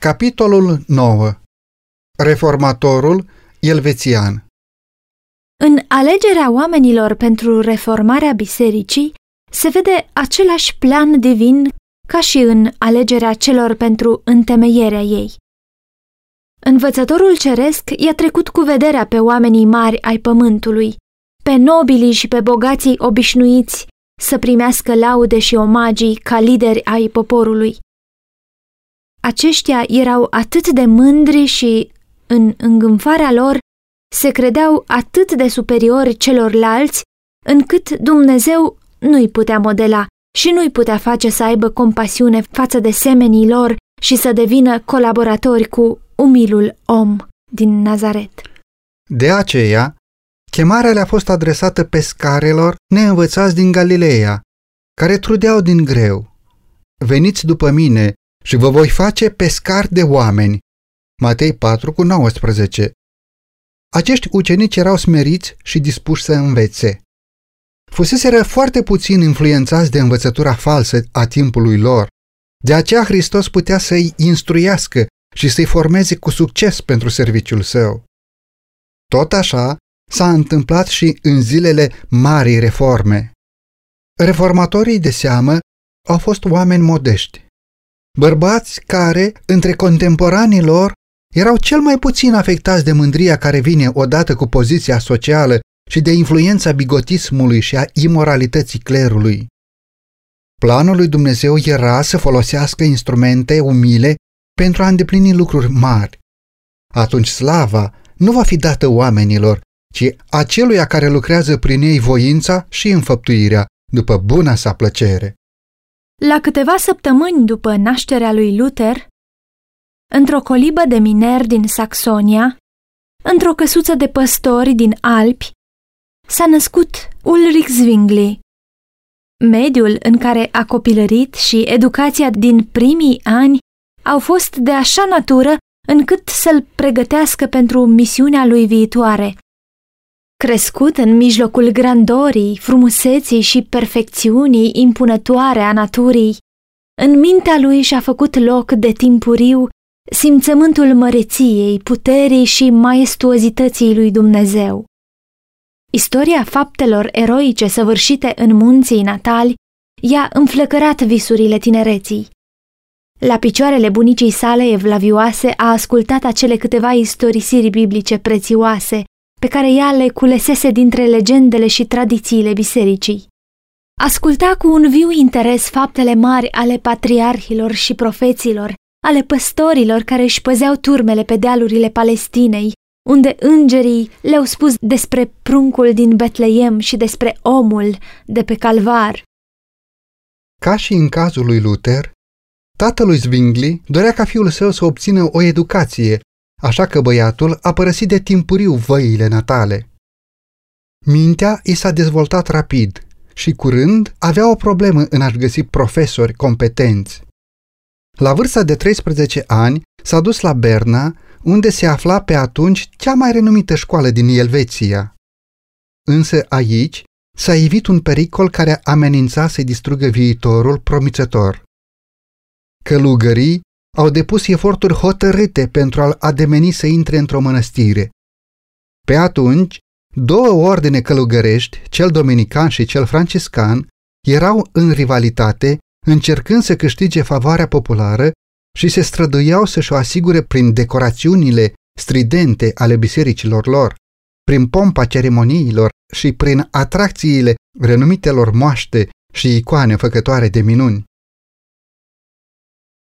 Capitolul 9 Reformatorul elvețian În alegerea oamenilor pentru reformarea bisericii se vede același plan divin ca și în alegerea celor pentru întemeierea ei. Învățătorul ceresc i-a trecut cu vederea pe oamenii mari ai pământului, pe nobilii și pe bogații obișnuiți să primească laude și omagii ca lideri ai poporului. Aceștia erau atât de mândri și, în îngânfarea lor, se credeau atât de superiori celorlalți, încât Dumnezeu nu-i putea modela și nu-i putea face să aibă compasiune față de semenii lor și să devină colaboratori cu umilul om din Nazaret. De aceea, chemarea le-a fost adresată pescarilor neînvățați din Galileea, care trudeau din greu. Veniți după mine și vă voi face pescari de oameni. Matei 4 cu 19 Acești ucenici erau smeriți și dispuși să învețe. Fuseseră foarte puțin influențați de învățătura falsă a timpului lor. De aceea Hristos putea să-i instruiască și să-i formeze cu succes pentru serviciul său. Tot așa s-a întâmplat și în zilele marii reforme. Reformatorii de seamă au fost oameni modești, bărbați care, între contemporanii lor, erau cel mai puțin afectați de mândria care vine odată cu poziția socială și de influența bigotismului și a imoralității clerului. Planul lui Dumnezeu era să folosească instrumente umile pentru a îndeplini lucruri mari. Atunci slava nu va fi dată oamenilor, ci aceluia care lucrează prin ei voința și înfăptuirea, după buna sa plăcere. La câteva săptămâni după nașterea lui Luther, într-o colibă de mineri din Saxonia, într-o căsuță de păstori din Alpi, s-a născut Ulrich Zwingli. Mediul în care a copilărit și educația din primii ani au fost de așa natură încât să-l pregătească pentru misiunea lui viitoare. Crescut în mijlocul grandorii, frumuseții și perfecțiunii impunătoare a naturii, în mintea lui și-a făcut loc de timpuriu simțământul măreției, puterii și maestuozității lui Dumnezeu. Istoria faptelor eroice săvârșite în munții natali i-a înflăcărat visurile tinereții. La picioarele bunicii sale evlavioase a ascultat acele câteva istorisiri biblice prețioase pe care ea le culesese dintre legendele și tradițiile bisericii. Asculta cu un viu interes faptele mari ale patriarhilor și profeților, ale păstorilor care își păzeau turmele pe dealurile Palestinei, unde îngerii le-au spus despre pruncul din Betleem și despre omul de pe calvar. Ca și în cazul lui Luther, tatălui Zwingli dorea ca fiul său să obțină o educație, așa că băiatul a părăsit de timpuriu văile natale. Mintea i s-a dezvoltat rapid și curând avea o problemă în a-și găsi profesori competenți. La vârsta de 13 ani s-a dus la Berna, unde se afla pe atunci cea mai renumită școală din Elveția. Însă aici s-a evit un pericol care amenința să distrugă viitorul promițător. Călugării au depus eforturi hotărâte pentru a-l ademeni să intre într-o mănăstire. Pe atunci, două ordine călugărești, cel dominican și cel franciscan, erau în rivalitate, încercând să câștige favoarea populară și se străduiau să-și o asigure prin decorațiunile stridente ale bisericilor lor, prin pompa ceremoniilor și prin atracțiile renumitelor moaște și icoane făcătoare de minuni.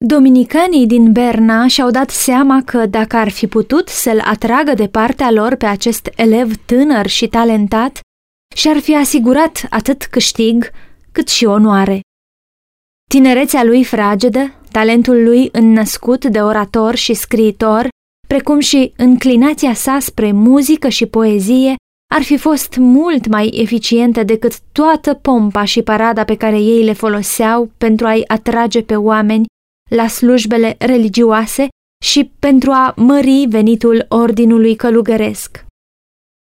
Dominicanii din Berna și-au dat seama că dacă ar fi putut să-l atragă de partea lor pe acest elev tânăr și talentat, și-ar fi asigurat atât câștig cât și onoare. Tinerețea lui fragedă, talentul lui înnăscut de orator și scriitor, precum și înclinația sa spre muzică și poezie, ar fi fost mult mai eficientă decât toată pompa și parada pe care ei le foloseau pentru a-i atrage pe oameni la slujbele religioase și pentru a mări venitul ordinului călugăresc.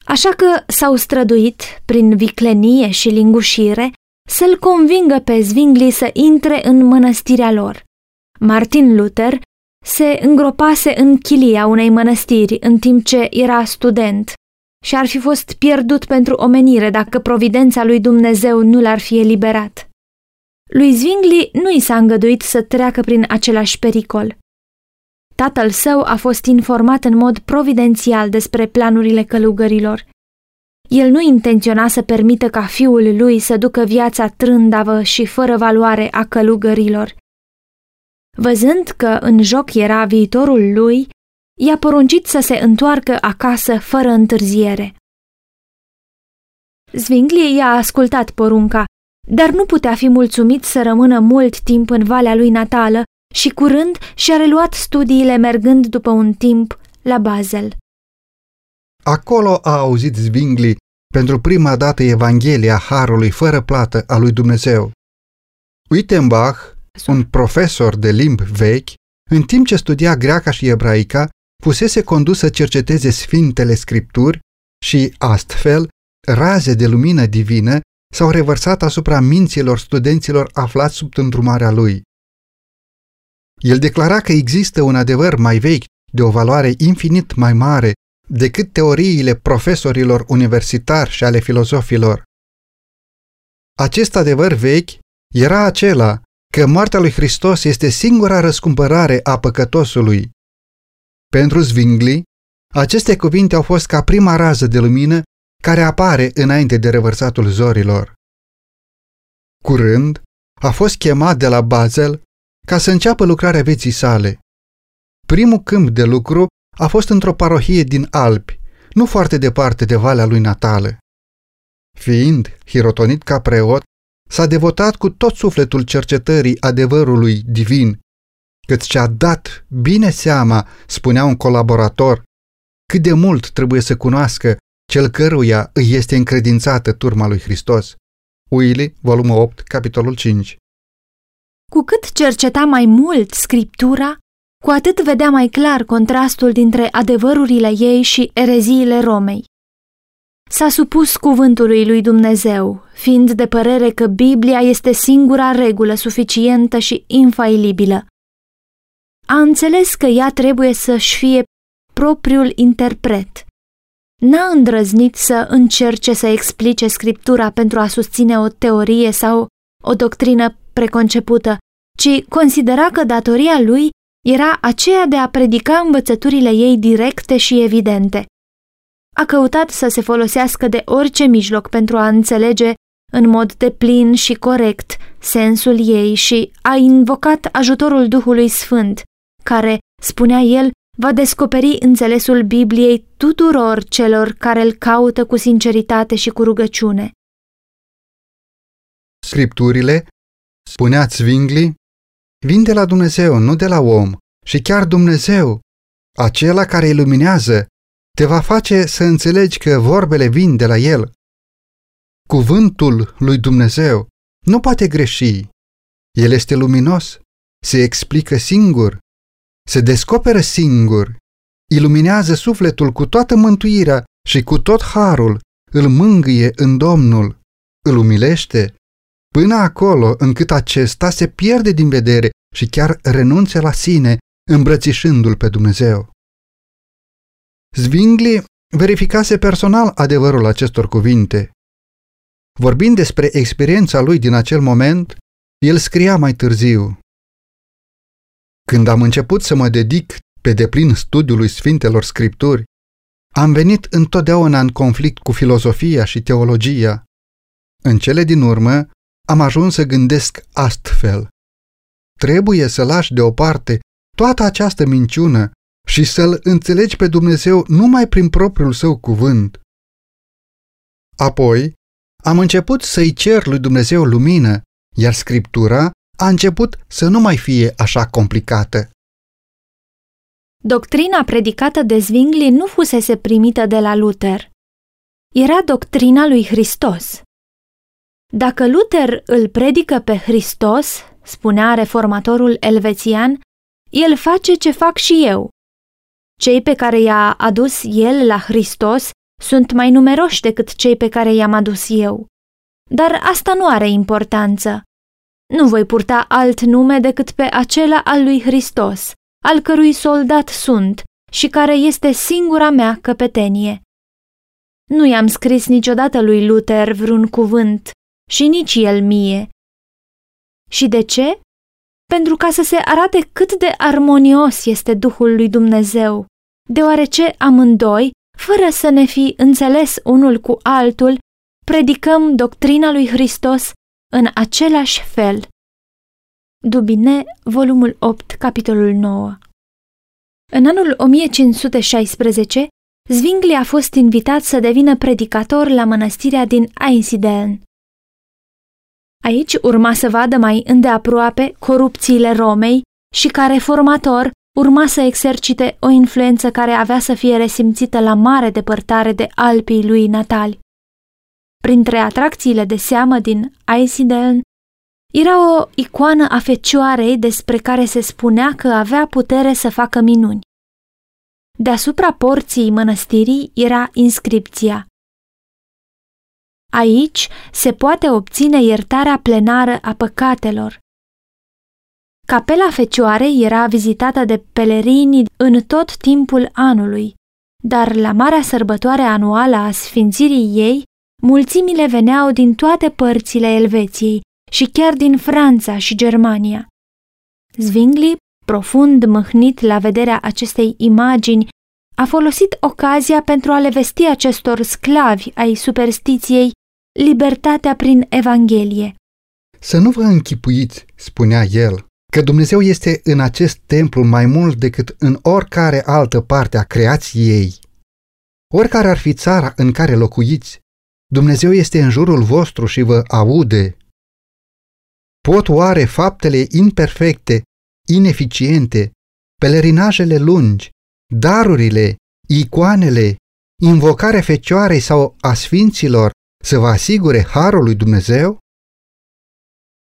Așa că s-au străduit, prin viclenie și lingușire, să-l convingă pe Zwingli să intre în mănăstirea lor. Martin Luther se îngropase în chilia unei mănăstiri în timp ce era student și ar fi fost pierdut pentru omenire dacă providența lui Dumnezeu nu l-ar fi eliberat. Lui Zwingli nu i s-a îngăduit să treacă prin același pericol. Tatăl său a fost informat în mod providențial despre planurile călugărilor. El nu intenționa să permită ca fiul lui să ducă viața trândavă și fără valoare a călugărilor. Văzând că în joc era viitorul lui, i-a poruncit să se întoarcă acasă fără întârziere. Zwingli i-a ascultat porunca, dar nu putea fi mulțumit să rămână mult timp în valea lui natală și curând și-a reluat studiile mergând după un timp la Basel. Acolo a auzit Zwingli pentru prima dată Evanghelia Harului fără plată a lui Dumnezeu. Wittenbach, un profesor de limbi vechi, în timp ce studia greaca și ebraica, fusese condus să cerceteze Sfintele Scripturi și, astfel, raze de lumină divină s-au revărsat asupra minților studenților aflați sub îndrumarea lui. El declara că există un adevăr mai vechi de o valoare infinit mai mare decât teoriile profesorilor universitari și ale filozofilor. Acest adevăr vechi era acela că moartea lui Hristos este singura răscumpărare a păcătosului. Pentru Zwingli, aceste cuvinte au fost ca prima rază de lumină care apare înainte de revărsatul zorilor. Curând, a fost chemat de la Basel ca să înceapă lucrarea vieții sale. Primul câmp de lucru a fost într-o parohie din Alpi, nu foarte departe de valea lui natală. Fiind hirotonit ca preot, s-a devotat cu tot sufletul cercetării adevărului divin, cât și-a dat bine seama, spunea un colaborator, cât de mult trebuie să cunoască cel căruia îi este încredințată turma lui Hristos. Uili, volumul 8, capitolul 5 Cu cât cerceta mai mult scriptura, cu atât vedea mai clar contrastul dintre adevărurile ei și ereziile Romei. S-a supus cuvântului lui Dumnezeu, fiind de părere că Biblia este singura regulă suficientă și infailibilă. A înțeles că ea trebuie să-și fie propriul interpret. N-a îndrăznit să încerce să explice scriptura pentru a susține o teorie sau o doctrină preconcepută, ci considera că datoria lui era aceea de a predica învățăturile ei directe și evidente. A căutat să se folosească de orice mijloc pentru a înțelege în mod deplin și corect sensul ei și a invocat ajutorul Duhului Sfânt, care, spunea el, va descoperi înțelesul Bibliei tuturor celor care îl caută cu sinceritate și cu rugăciune. Scripturile, spunea Zwingli, vin de la Dumnezeu, nu de la om. Și chiar Dumnezeu, acela care iluminează, te va face să înțelegi că vorbele vin de la El. Cuvântul lui Dumnezeu nu poate greși. El este luminos, se explică singur, se descoperă singur, iluminează sufletul cu toată mântuirea și cu tot harul, îl mângâie în Domnul, îl umilește, până acolo încât acesta se pierde din vedere și chiar renunțe la sine, îmbrățișându-l pe Dumnezeu. Zwingli verificase personal adevărul acestor cuvinte. Vorbind despre experiența lui din acel moment, el scria mai târziu. Când am început să mă dedic pe deplin studiului Sfintelor Scripturi, am venit întotdeauna în conflict cu filozofia și teologia. În cele din urmă, am ajuns să gândesc astfel. Trebuie să lași deoparte toată această minciună și să-L înțelegi pe Dumnezeu numai prin propriul său cuvânt. Apoi, am început să-i cer lui Dumnezeu lumină, iar Scriptura a început să nu mai fie așa complicată. Doctrina predicată de Zwingli nu fusese primită de la Luther. Era doctrina lui Hristos. Dacă Luther îl predică pe Hristos, spunea reformatorul elvețian, el face ce fac și eu. Cei pe care i-a adus el la Hristos sunt mai numeroși decât cei pe care i-am adus eu. Dar asta nu are importanță. Nu voi purta alt nume decât pe acela al lui Hristos, al cărui soldat sunt și care este singura mea căpetenie. Nu i-am scris niciodată lui Luther vreun cuvânt și nici el mie. Și de ce? Pentru ca să se arate cât de armonios este Duhul lui Dumnezeu, deoarece amândoi, fără să ne fi înțeles unul cu altul, predicăm doctrina lui Hristos în același fel. Dubine, volumul 8, capitolul 9 În anul 1516, Zwingli a fost invitat să devină predicator la mănăstirea din Einsiedeln. Aici urma să vadă mai îndeaproape corupțiile Romei și ca reformator urma să exercite o influență care avea să fie resimțită la mare depărtare de Alpii lui natali. Printre atracțiile de seamă din Einsiedeln era o icoană a fecioarei despre care se spunea că avea putere să facă minuni. Deasupra porții mănăstirii era inscripția Aici se poate obține iertarea plenară a păcatelor. Capela Fecioarei era vizitată de pelerini în tot timpul anului, dar la marea sărbătoare anuală a sfințirii ei, mulțimile veneau din toate părțile Elveției și chiar din Franța și Germania. Zwingli, profund mâhnit la vederea acestei imagini, a folosit ocazia pentru a le vesti acestor sclavi ai superstiției libertatea prin Evanghelie. Să nu vă închipuiți, spunea el, că Dumnezeu este în acest templu mai mult decât în oricare altă parte a creației. Oricare ar fi țara în care locuiți, Dumnezeu este în jurul vostru și vă aude. Pot oare faptele imperfecte, ineficiente, pelerinajele lungi, darurile, icoanele, invocarea fecioarei sau a sfinților să vă asigure harul lui Dumnezeu?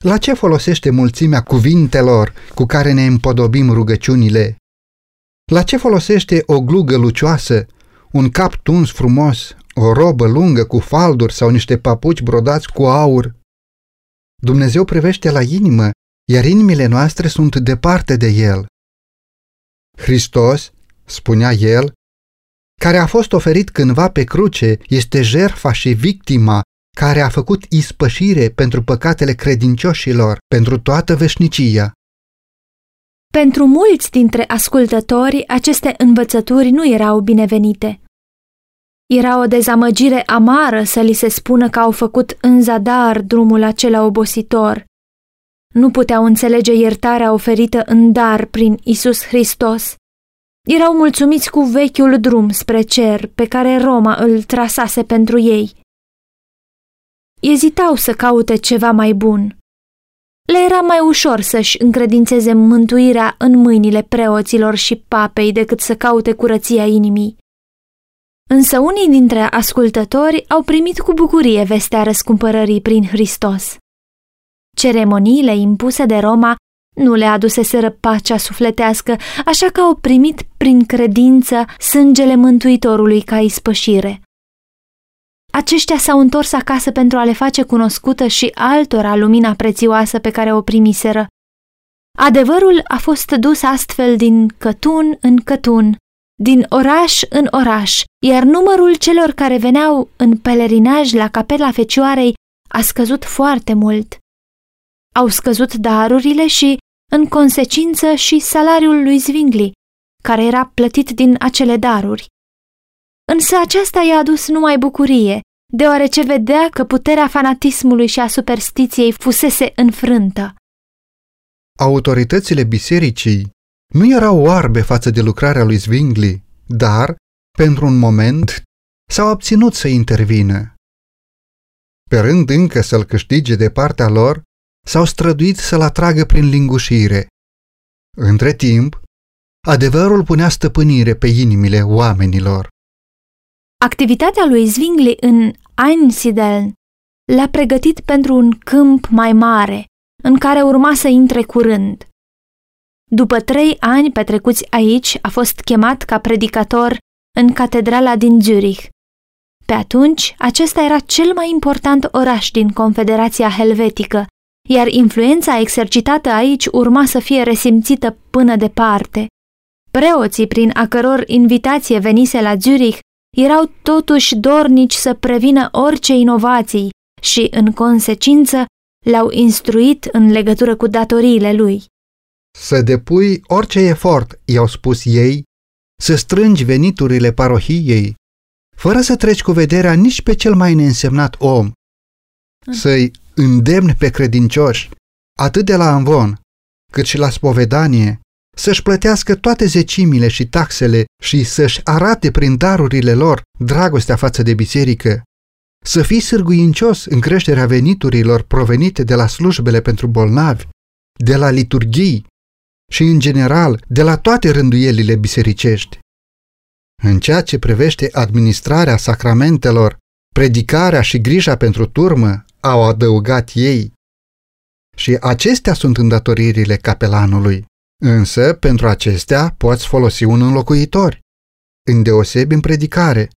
La ce folosește mulțimea cuvintelor cu care ne împodobim rugăciunile? La ce folosește o glugă lucioasă, un cap tuns frumos, o robă lungă cu falduri sau niște papuci brodați cu aur? Dumnezeu privește la inimă, iar inimile noastre sunt departe de El. Hristos, spunea el, care a fost oferit cândva pe cruce, este jerfa și victima care a făcut ispășire pentru păcatele credincioșilor pentru toată veșnicia. Pentru mulți dintre ascultători, aceste învățături nu erau binevenite. Era o dezamăgire amară să li se spună că au făcut în zadar drumul acela obositor. Nu puteau înțelege iertarea oferită în dar prin Isus Hristos erau mulțumiți cu vechiul drum spre cer pe care Roma îl trasase pentru ei. Ezitau să caute ceva mai bun. Le era mai ușor să-și încredințeze mântuirea în mâinile preoților și papei decât să caute curăția inimii. Însă unii dintre ascultători au primit cu bucurie vestea răscumpărării prin Hristos. Ceremoniile impuse de Roma nu le aduseseră pacea sufletească, așa că au primit prin credință sângele Mântuitorului ca ispășire. Aceștia s-au întors acasă pentru a le face cunoscută și altora lumina prețioasă pe care o primiseră. Adevărul a fost dus astfel din cătun în cătun, din oraș în oraș, iar numărul celor care veneau în pelerinaj la capela Fecioarei a scăzut foarte mult. Au scăzut darurile și, în consecință, și salariul lui Zwingli, care era plătit din acele daruri. Însă aceasta i-a adus numai bucurie, deoarece vedea că puterea fanatismului și a superstiției fusese înfrântă. Autoritățile bisericii nu erau oarbe față de lucrarea lui Zwingli, dar, pentru un moment, s-au obținut să intervină. Pe rând încă să-l câștige de partea lor, s-au străduit să-l atragă prin lingușire. Între timp, adevărul punea stăpânire pe inimile oamenilor. Activitatea lui Zwingli în Einsiedeln l-a pregătit pentru un câmp mai mare, în care urma să intre curând. După trei ani petrecuți aici, a fost chemat ca predicator în catedrala din Zurich. Pe atunci, acesta era cel mai important oraș din Confederația Helvetică iar influența exercitată aici urma să fie resimțită până departe. Preoții, prin a căror invitație venise la Zurich, erau totuși dornici să prevină orice inovații și, în consecință, l-au instruit în legătură cu datoriile lui. Să depui orice efort, i-au spus ei, să strângi veniturile parohiei, fără să treci cu vederea nici pe cel mai neînsemnat om, să-i îndemni pe credincioși, atât de la învon, cât și la spovedanie, să-și plătească toate zecimile și taxele și să-și arate prin darurile lor dragostea față de biserică, să fii sârguincios în creșterea veniturilor provenite de la slujbele pentru bolnavi, de la liturghii și, în general, de la toate rânduielile bisericești. În ceea ce privește administrarea sacramentelor, predicarea și grija pentru turmă, au adăugat ei. Și acestea sunt îndatoririle capelanului. Însă, pentru acestea poți folosi un înlocuitor, îndeosebi în predicare.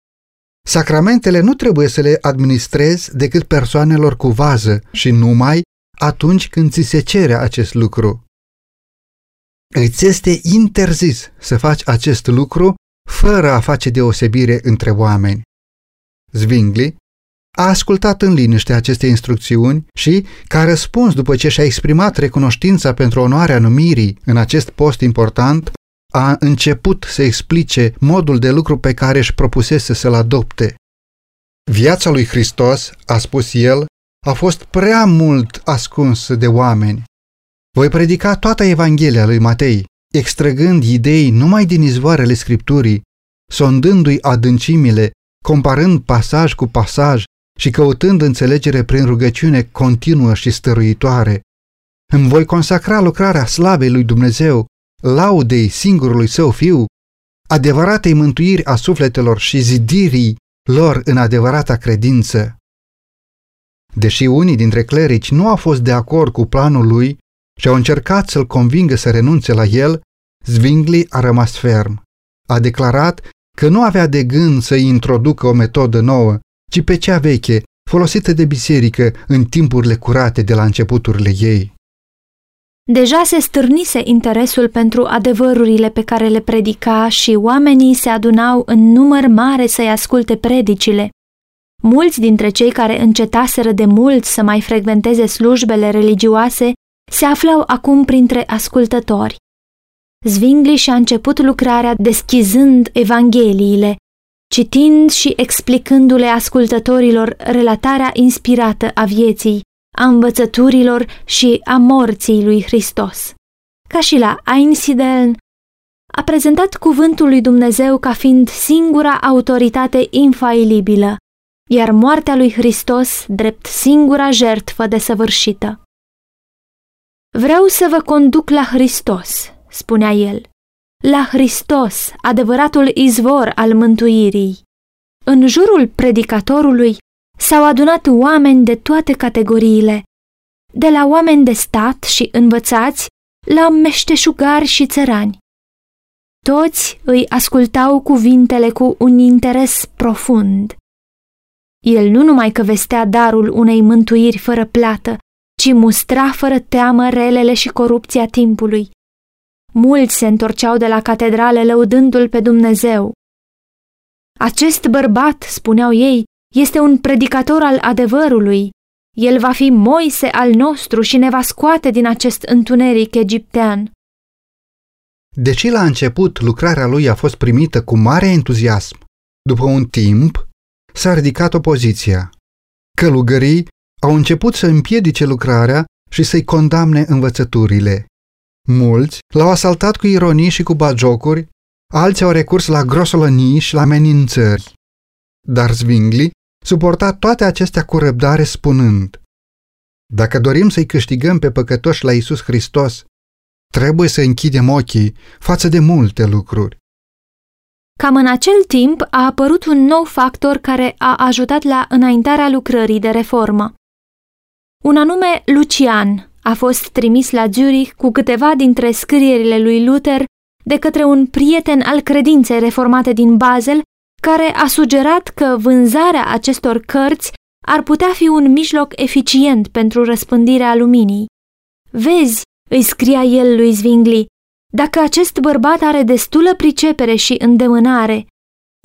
Sacramentele nu trebuie să le administrezi decât persoanelor cu vază și numai atunci când ți se cere acest lucru. Îți este interzis să faci acest lucru fără a face deosebire între oameni. Zwingli a ascultat în liniște aceste instrucțiuni și, ca răspuns după ce și-a exprimat recunoștința pentru onoarea numirii în acest post important, a început să explice modul de lucru pe care își propusese să-l adopte. Viața lui Hristos, a spus el, a fost prea mult ascuns de oameni. Voi predica toată Evanghelia lui Matei, extrăgând idei numai din izvoarele Scripturii, sondându-i adâncimile, comparând pasaj cu pasaj și căutând înțelegere prin rugăciune continuă și stăruitoare. Îmi voi consacra lucrarea slavei lui Dumnezeu, laudei singurului său fiu, adevăratei mântuiri a sufletelor și zidirii lor în adevărata credință. Deși unii dintre clerici nu au fost de acord cu planul lui și au încercat să-l convingă să renunțe la el, Zwingli a rămas ferm. A declarat că nu avea de gând să introducă o metodă nouă, ci pe cea veche, folosită de biserică în timpurile curate de la începuturile ei. Deja se stârnise interesul pentru adevărurile pe care le predica și oamenii se adunau în număr mare să-i asculte predicile. Mulți dintre cei care încetaseră de mult să mai frecventeze slujbele religioase se aflau acum printre ascultători. Zvingli și-a început lucrarea deschizând evangheliile, citind și explicându-le ascultătorilor relatarea inspirată a vieții, a învățăturilor și a morții lui Hristos. Ca și la Einsiedeln, a prezentat cuvântul lui Dumnezeu ca fiind singura autoritate infailibilă, iar moartea lui Hristos drept singura jertfă desăvârșită. Vreau să vă conduc la Hristos, spunea el, la Hristos, adevăratul izvor al mântuirii. În jurul predicatorului s-au adunat oameni de toate categoriile, de la oameni de stat și învățați la meșteșugari și țărani. Toți îi ascultau cuvintele cu un interes profund. El nu numai că vestea darul unei mântuiri fără plată, ci mustra fără teamă relele și corupția timpului. Mulți se întorceau de la catedrale lăudându-l pe Dumnezeu. Acest bărbat, spuneau ei, este un predicator al adevărului. El va fi Moise al nostru și ne va scoate din acest întuneric egiptean. Deși la început lucrarea lui a fost primită cu mare entuziasm, după un timp s-a ridicat opoziția. Călugării au început să împiedice lucrarea și să-i condamne învățăturile. Mulți l-au asaltat cu ironii și cu bagiocuri, alții au recurs la grosolănii și la amenințări. Dar Zwingli suporta toate acestea cu răbdare spunând Dacă dorim să-i câștigăm pe păcătoși la Isus Hristos, trebuie să închidem ochii față de multe lucruri. Cam în acel timp a apărut un nou factor care a ajutat la înaintarea lucrării de reformă. Un anume Lucian, a fost trimis la Zurich cu câteva dintre scrierile lui Luther de către un prieten al credinței reformate din Basel, care a sugerat că vânzarea acestor cărți ar putea fi un mijloc eficient pentru răspândirea luminii. Vezi, îi scria el lui Zwingli, dacă acest bărbat are destulă pricepere și îndemânare.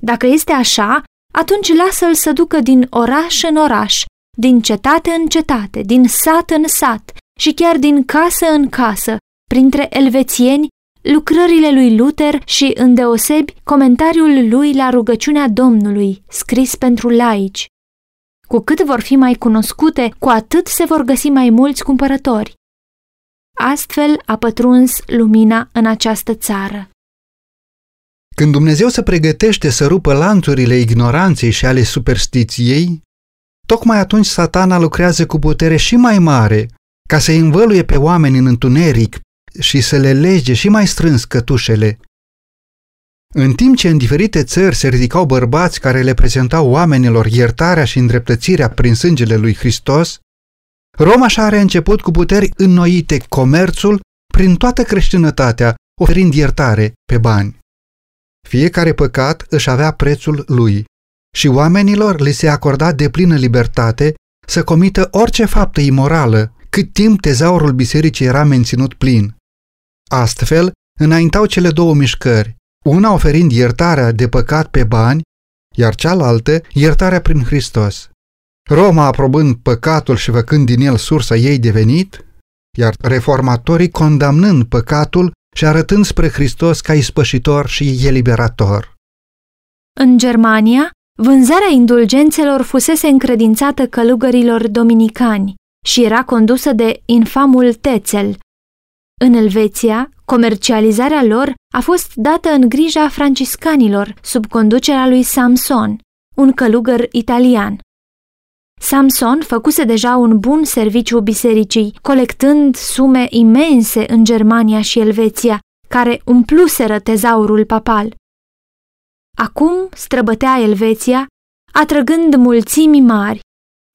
Dacă este așa, atunci lasă-l să ducă din oraș în oraș, din cetate în cetate, din sat în sat și chiar din casă în casă, printre elvețieni, lucrările lui Luther și, îndeosebi, comentariul lui la rugăciunea Domnului, scris pentru laici. Cu cât vor fi mai cunoscute, cu atât se vor găsi mai mulți cumpărători. Astfel a pătruns lumina în această țară. Când Dumnezeu se pregătește să rupă lanțurile ignoranței și ale superstiției, tocmai atunci satana lucrează cu putere și mai mare ca să învăluie pe oameni în întuneric și să le lege și mai strâns cătușele. În timp ce în diferite țări se ridicau bărbați care le prezentau oamenilor iertarea și îndreptățirea prin sângele lui Hristos, Roma și are început cu puteri înnoite comerțul prin toată creștinătatea, oferind iertare pe bani. Fiecare păcat își avea prețul lui și oamenilor li se acorda de plină libertate să comită orice faptă imorală, cât timp tezaurul bisericii era menținut plin. Astfel, înaintau cele două mișcări, una oferind iertarea de păcat pe bani, iar cealaltă iertarea prin Hristos. Roma aprobând păcatul și făcând din el sursa ei de venit, iar reformatorii condamnând păcatul și arătând spre Hristos ca ispășitor și eliberator. În Germania, vânzarea indulgențelor fusese încredințată călugărilor dominicani și era condusă de infamul Tețel. În Elveția, comercializarea lor a fost dată în grija franciscanilor sub conducerea lui Samson, un călugăr italian. Samson făcuse deja un bun serviciu bisericii, colectând sume imense în Germania și Elveția, care umpluseră tezaurul papal. Acum străbătea Elveția, atrăgând mulțimi mari,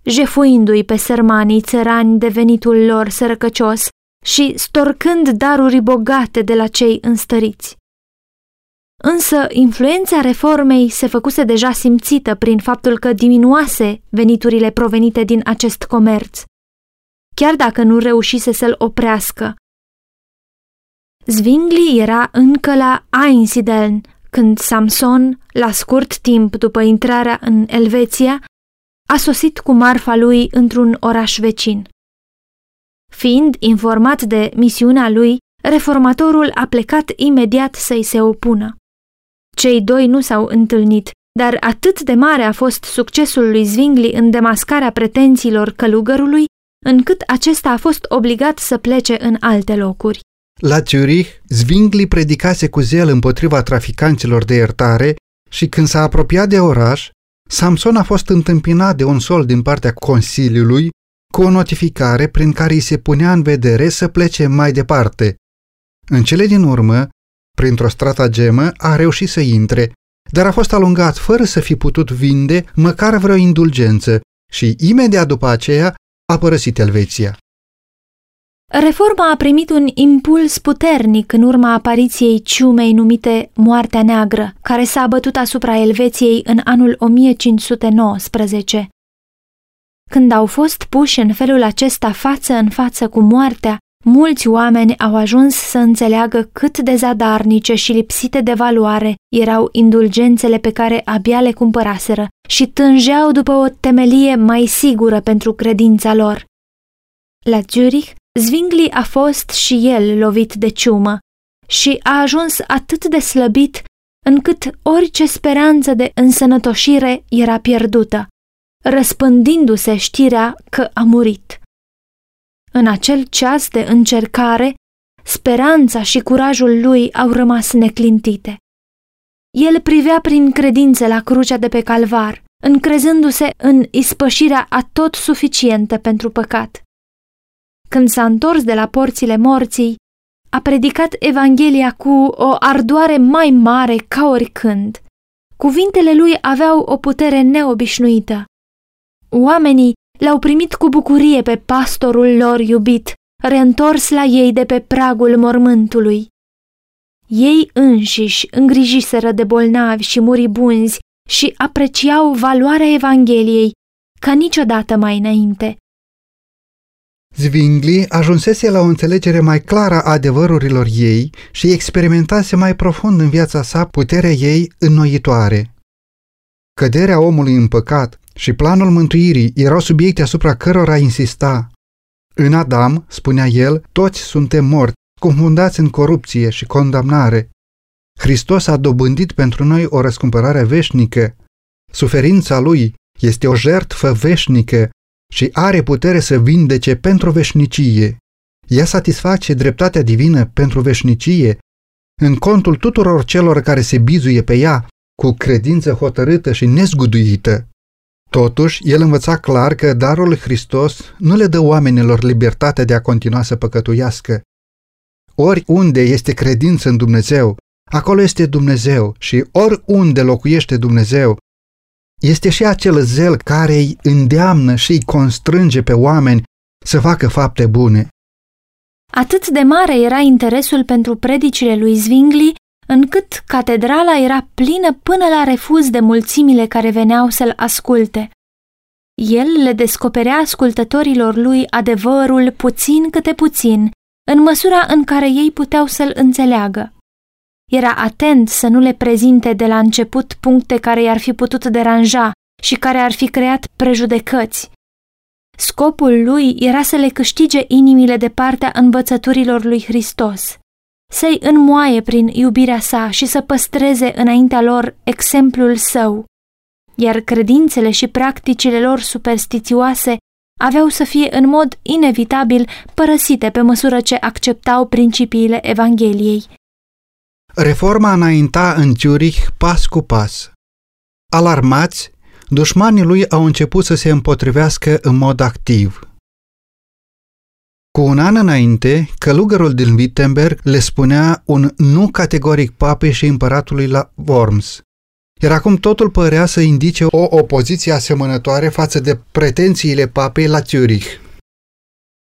jefuindu-i pe sărmanii țărani de venitul lor sărăcăcios și storcând daruri bogate de la cei înstăriți. Însă, influența reformei se făcuse deja simțită prin faptul că diminuase veniturile provenite din acest comerț, chiar dacă nu reușise să-l oprească. Zwingli era încă la Einsiedeln, când Samson, la scurt timp după intrarea în Elveția, a sosit cu marfa lui într-un oraș vecin. Fiind informat de misiunea lui, reformatorul a plecat imediat să-i se opună. Cei doi nu s-au întâlnit, dar atât de mare a fost succesul lui Zwingli în demascarea pretențiilor călugărului, încât acesta a fost obligat să plece în alte locuri. La Zurich, Zwingli predicase cu zel împotriva traficanților de iertare și când s-a apropiat de oraș, Samson a fost întâmpinat de un sol din partea Consiliului cu o notificare prin care îi se punea în vedere să plece mai departe. În cele din urmă, printr-o stratagemă, a reușit să intre, dar a fost alungat fără să fi putut vinde măcar vreo indulgență și imediat după aceea a părăsit Elveția. Reforma a primit un impuls puternic în urma apariției ciumei numite Moartea Neagră, care s-a abătut asupra Elveției în anul 1519. Când au fost puși în felul acesta față în față cu moartea, mulți oameni au ajuns să înțeleagă cât de zadarnice și lipsite de valoare erau indulgențele pe care abia le cumpăraseră și tângeau după o temelie mai sigură pentru credința lor. La Zurich, Zwingli a fost și el lovit de ciumă și a ajuns atât de slăbit încât orice speranță de însănătoșire era pierdută, răspândindu-se știrea că a murit. În acel ceas de încercare, speranța și curajul lui au rămas neclintite. El privea prin credință la crucea de pe calvar, încrezându-se în ispășirea atot suficientă pentru păcat. Când s-a întors de la porțile morții, a predicat Evanghelia cu o ardoare mai mare ca oricând. Cuvintele lui aveau o putere neobișnuită. Oamenii l-au primit cu bucurie pe pastorul lor iubit, reîntors la ei de pe pragul mormântului. Ei înșiși îngrijiseră de bolnavi și muribunzi și apreciau valoarea Evangheliei ca niciodată mai înainte. Zwingli ajunsese la o înțelegere mai clară a adevărurilor ei și experimentase mai profund în viața sa puterea ei înnoitoare. Căderea omului în păcat și planul mântuirii erau subiecte asupra cărora insista. În Adam, spunea el, toți suntem morți, confundați în corupție și condamnare. Hristos a dobândit pentru noi o răscumpărare veșnică. Suferința lui este o jertfă veșnică și are putere să vindece pentru veșnicie. Ea satisface dreptatea divină pentru veșnicie în contul tuturor celor care se bizuie pe ea cu credință hotărâtă și nezguduită. Totuși, el învăța clar că darul lui Hristos nu le dă oamenilor libertatea de a continua să păcătuiască. Oriunde este credință în Dumnezeu, acolo este Dumnezeu și oriunde locuiește Dumnezeu, este și acel zel care îi îndeamnă și îi constrânge pe oameni să facă fapte bune. Atât de mare era interesul pentru predicile lui Zwingli, încât catedrala era plină până la refuz de mulțimile care veneau să-l asculte. El le descoperea ascultătorilor lui adevărul puțin câte puțin, în măsura în care ei puteau să-l înțeleagă. Era atent să nu le prezinte de la început puncte care i-ar fi putut deranja și care ar fi creat prejudecăți. Scopul lui era să le câștige inimile de partea învățăturilor lui Hristos, să-i înmoaie prin iubirea sa și să păstreze înaintea lor exemplul său, iar credințele și practicile lor superstițioase aveau să fie în mod inevitabil părăsite pe măsură ce acceptau principiile Evangheliei. Reforma înainta în Zurich pas cu pas. Alarmați, dușmanii lui au început să se împotrivească în mod activ. Cu un an înainte, călugărul din Wittenberg le spunea un nu categoric papei și împăratului la Worms. Iar acum totul părea să indice o opoziție asemănătoare față de pretențiile papei la Zurich.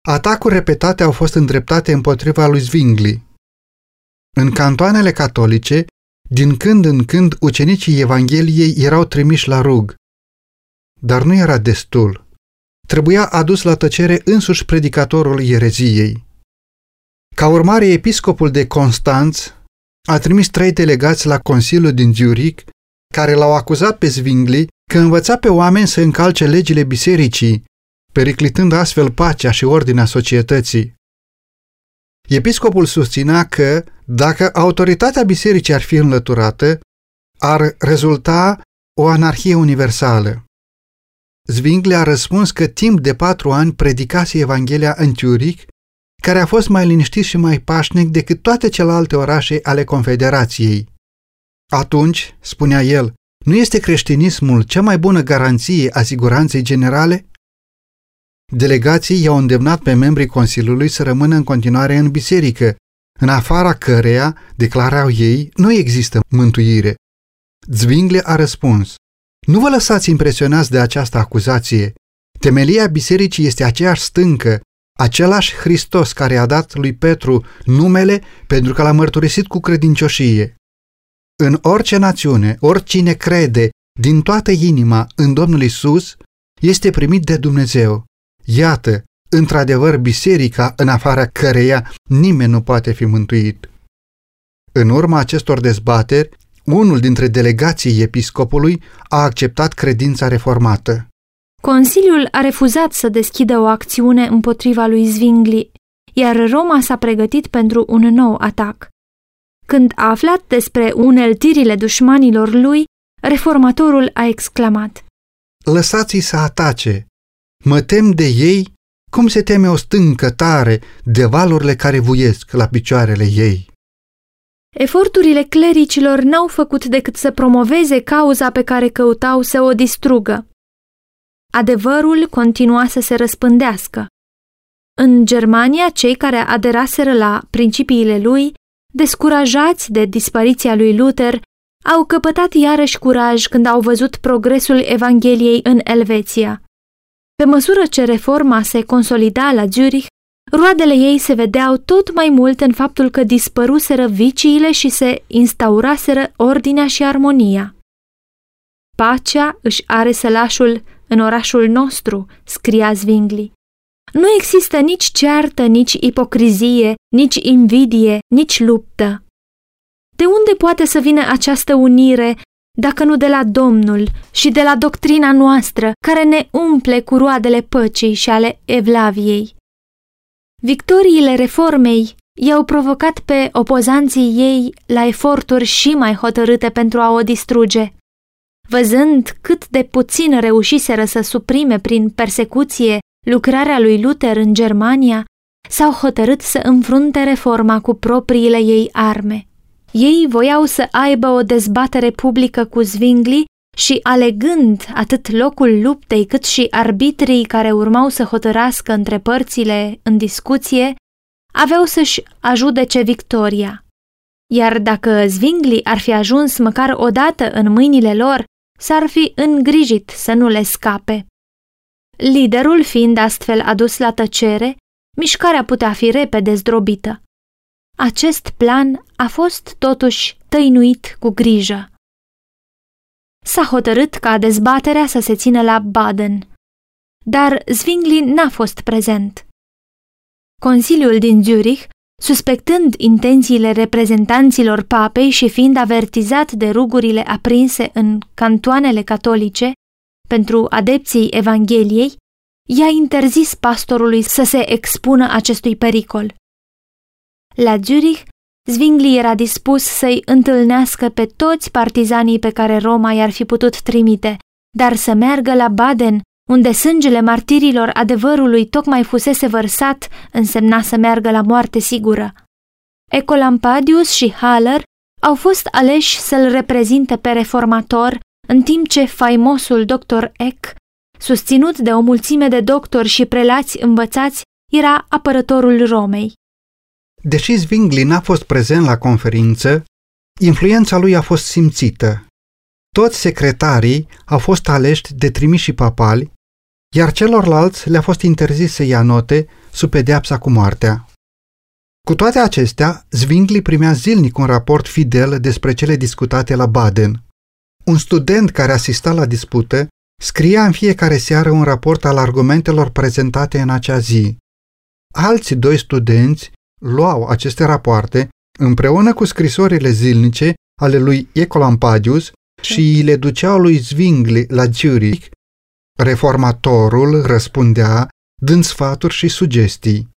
Atacuri repetate au fost îndreptate împotriva lui Zwingli. În cantoanele catolice, din când în când ucenicii Evangheliei erau trimiși la rug. Dar nu era destul. Trebuia adus la tăcere însuși predicatorul ereziei. Ca urmare, episcopul de Constanț a trimis trei delegați la Consiliul din Zurich, care l-au acuzat pe Zwingli că învăța pe oameni să încalce legile bisericii, periclitând astfel pacea și ordinea societății. Episcopul susținea că, dacă autoritatea bisericii ar fi înlăturată, ar rezulta o anarhie universală. Zwingli a răspuns că timp de patru ani predicase Evanghelia în Zurich, care a fost mai liniștit și mai pașnic decât toate celelalte orașe ale Confederației. Atunci, spunea el, nu este creștinismul cea mai bună garanție a siguranței generale? Delegații i-au îndemnat pe membrii Consiliului să rămână în continuare în biserică, în afara căreia, declarau ei, nu există mântuire. Zwingli a răspuns, nu vă lăsați impresionați de această acuzație. Temelia bisericii este aceeași stâncă, același Hristos care a dat lui Petru numele pentru că l-a mărturisit cu credincioșie. În orice națiune, oricine crede din toată inima în Domnul Isus, este primit de Dumnezeu. Iată, într-adevăr, biserica în afara căreia nimeni nu poate fi mântuit. În urma acestor dezbateri, unul dintre delegații episcopului a acceptat credința reformată. Consiliul a refuzat să deschidă o acțiune împotriva lui Zwingli, iar Roma s-a pregătit pentru un nou atac. Când a aflat despre uneltirile dușmanilor lui, reformatorul a exclamat Lăsați-i să atace! Mă tem de ei cum se teme o stâncă tare de valurile care vuiesc la picioarele ei. Eforturile clericilor n-au făcut decât să promoveze cauza pe care căutau să o distrugă. Adevărul continua să se răspândească. În Germania, cei care aderaseră la principiile lui, descurajați de dispariția lui Luther, au căpătat iarăși curaj când au văzut progresul Evangheliei în Elveția. Pe măsură ce reforma se consolida la Zurich, roadele ei se vedeau tot mai mult în faptul că dispăruseră viciile și se instauraseră ordinea și armonia. Pacea își are sălașul în orașul nostru, scria Zwingli. Nu există nici ceartă, nici ipocrizie, nici invidie, nici luptă. De unde poate să vină această unire dacă nu de la Domnul și de la doctrina noastră care ne umple cu roadele păcii și ale evlaviei? Victoriile reformei i-au provocat pe opozanții ei la eforturi și mai hotărâte pentru a o distruge. Văzând cât de puțin reușiseră să suprime prin persecuție lucrarea lui Luther în Germania, s-au hotărât să înfrunte reforma cu propriile ei arme. Ei voiau să aibă o dezbatere publică cu Zwingli și alegând atât locul luptei cât și arbitrii care urmau să hotărască între părțile în discuție, aveau să-și ajudece victoria. Iar dacă Zwingli ar fi ajuns măcar o dată în mâinile lor, s-ar fi îngrijit să nu le scape. Liderul fiind astfel adus la tăcere, mișcarea putea fi repede zdrobită. Acest plan a fost totuși tăinuit cu grijă. S-a hotărât ca dezbaterea să se țină la Baden, dar Zwingli n-a fost prezent. Consiliul din Zurich, suspectând intențiile reprezentanților papei și fiind avertizat de rugurile aprinse în cantoanele catolice pentru adepții Evangheliei, i-a interzis pastorului să se expună acestui pericol. La Zurich, Zwingli era dispus să-i întâlnească pe toți partizanii pe care Roma i-ar fi putut trimite, dar să meargă la Baden, unde sângele martirilor adevărului tocmai fusese vărsat, însemna să meargă la moarte sigură. Ecolampadius și Haller au fost aleși să-l reprezinte pe reformator, în timp ce faimosul doctor Eck, susținut de o mulțime de doctori și prelați învățați, era apărătorul Romei. Deși Zwingli n-a fost prezent la conferință, influența lui a fost simțită. Toți secretarii au fost aleși de trimiși papali, iar celorlalți le-a fost interzis să ia note sub pedeapsa cu moartea. Cu toate acestea, Zwingli primea zilnic un raport fidel despre cele discutate la Baden. Un student care asista la dispută scria în fiecare seară un raport al argumentelor prezentate în acea zi. Alți doi studenți luau aceste rapoarte împreună cu scrisorile zilnice ale lui Ecolampadius și le duceau lui Zwingli la Zurich. Reformatorul răspundea dând sfaturi și sugestii.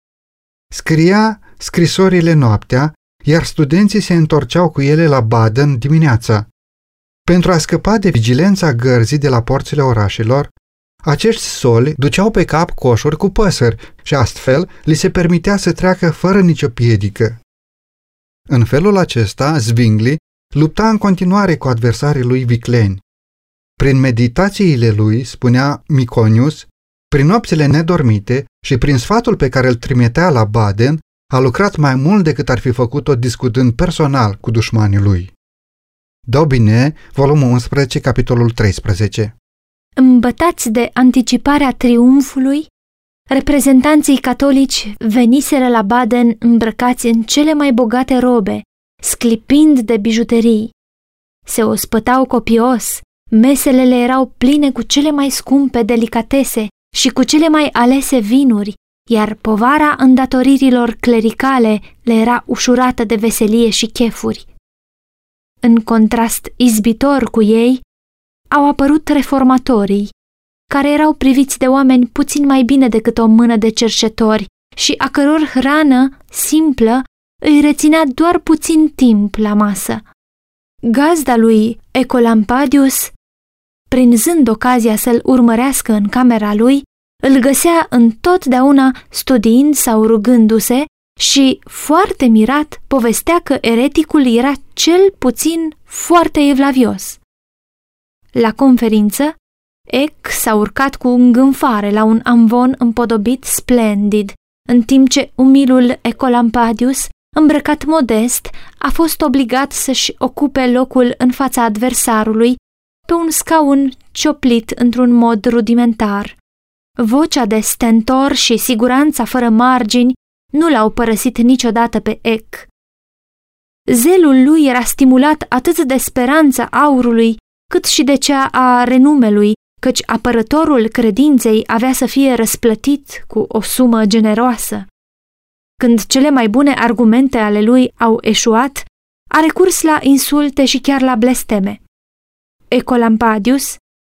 Scria scrisorile noaptea, iar studenții se întorceau cu ele la Baden dimineața. Pentru a scăpa de vigilența gărzii de la porțile orașelor, acești soli duceau pe cap coșuri cu păsări și astfel li se permitea să treacă fără nicio piedică. În felul acesta, Zwingli lupta în continuare cu adversarii lui vicleni. Prin meditațiile lui, spunea Miconius, prin nopțile nedormite și prin sfatul pe care îl trimitea la Baden, a lucrat mai mult decât ar fi făcut-o discutând personal cu dușmanii lui. Dobine, volumul 11, capitolul 13 Îmbătați de anticiparea triumfului, reprezentanții catolici veniseră la Baden îmbrăcați în cele mai bogate robe, sclipind de bijuterii. Se ospătau copios, mesele le erau pline cu cele mai scumpe delicatese și cu cele mai alese vinuri, iar povara îndatoririlor clericale le era ușurată de veselie și chefuri. În contrast izbitor cu ei, au apărut reformatorii, care erau priviți de oameni puțin mai bine decât o mână de cercetori și a căror hrană simplă îi reținea doar puțin timp la masă. Gazda lui Ecolampadius, prinzând ocazia să-l urmărească în camera lui, îl găsea întotdeauna studiind sau rugându-se și, foarte mirat, povestea că ereticul era cel puțin foarte evlavios. La conferință, Eck s-a urcat cu îngânfare la un amvon împodobit splendid, în timp ce umilul Ecolampadius, îmbrăcat modest, a fost obligat să-și ocupe locul în fața adversarului pe un scaun cioplit într-un mod rudimentar. Vocea de stentor și siguranța fără margini nu l-au părăsit niciodată pe Eck. Zelul lui era stimulat atât de speranța aurului, cât și de cea a renumelui, căci apărătorul credinței avea să fie răsplătit cu o sumă generoasă. Când cele mai bune argumente ale lui au eșuat, a recurs la insulte și chiar la blesteme. Ecolampadius,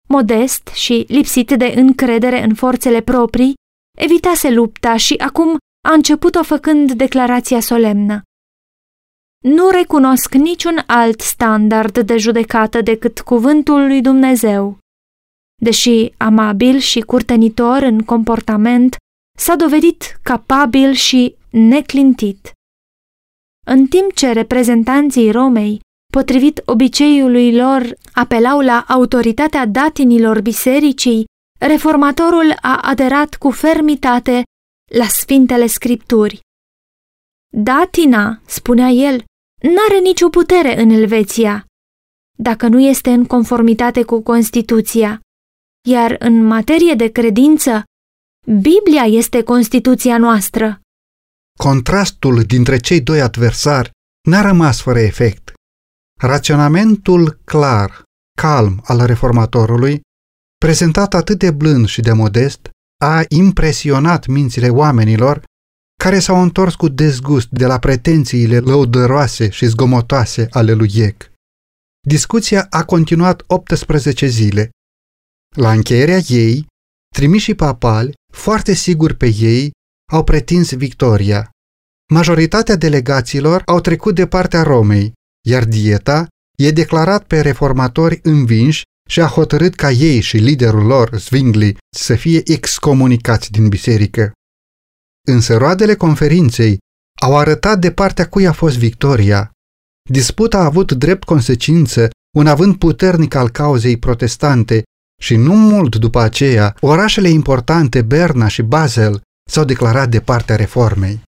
modest și lipsit de încredere în forțele proprii, evitase lupta și acum a început-o făcând declarația solemnă. Nu recunosc niciun alt standard de judecată decât cuvântul lui Dumnezeu. Deși amabil și curtenitor în comportament, s-a dovedit capabil și neclintit. În timp ce reprezentanții Romei, potrivit obiceiului lor, apelau la autoritatea datinilor bisericii, reformatorul a aderat cu fermitate la Sfintele Scripturi. Datina, spunea el, n-are nicio putere în Elveția, dacă nu este în conformitate cu Constituția, iar în materie de credință, Biblia este Constituția noastră. Contrastul dintre cei doi adversari n-a rămas fără efect. Raționamentul clar, calm al reformatorului, prezentat atât de blând și de modest, a impresionat mințile oamenilor care s-au întors cu dezgust de la pretențiile lăudăroase și zgomotoase ale lui Iec. Discuția a continuat 18 zile. La încheierea ei, trimișii papali, foarte siguri pe ei, au pretins victoria. Majoritatea delegaților au trecut de partea Romei, iar dieta e declarat pe reformatori învinși și a hotărât ca ei și liderul lor, Zwingli, să fie excomunicați din biserică. Însă roadele conferinței au arătat de partea cui a fost victoria. Disputa a avut drept consecință un avânt puternic al cauzei protestante și nu mult după aceea, orașele importante Berna și Basel s-au declarat de partea reformei.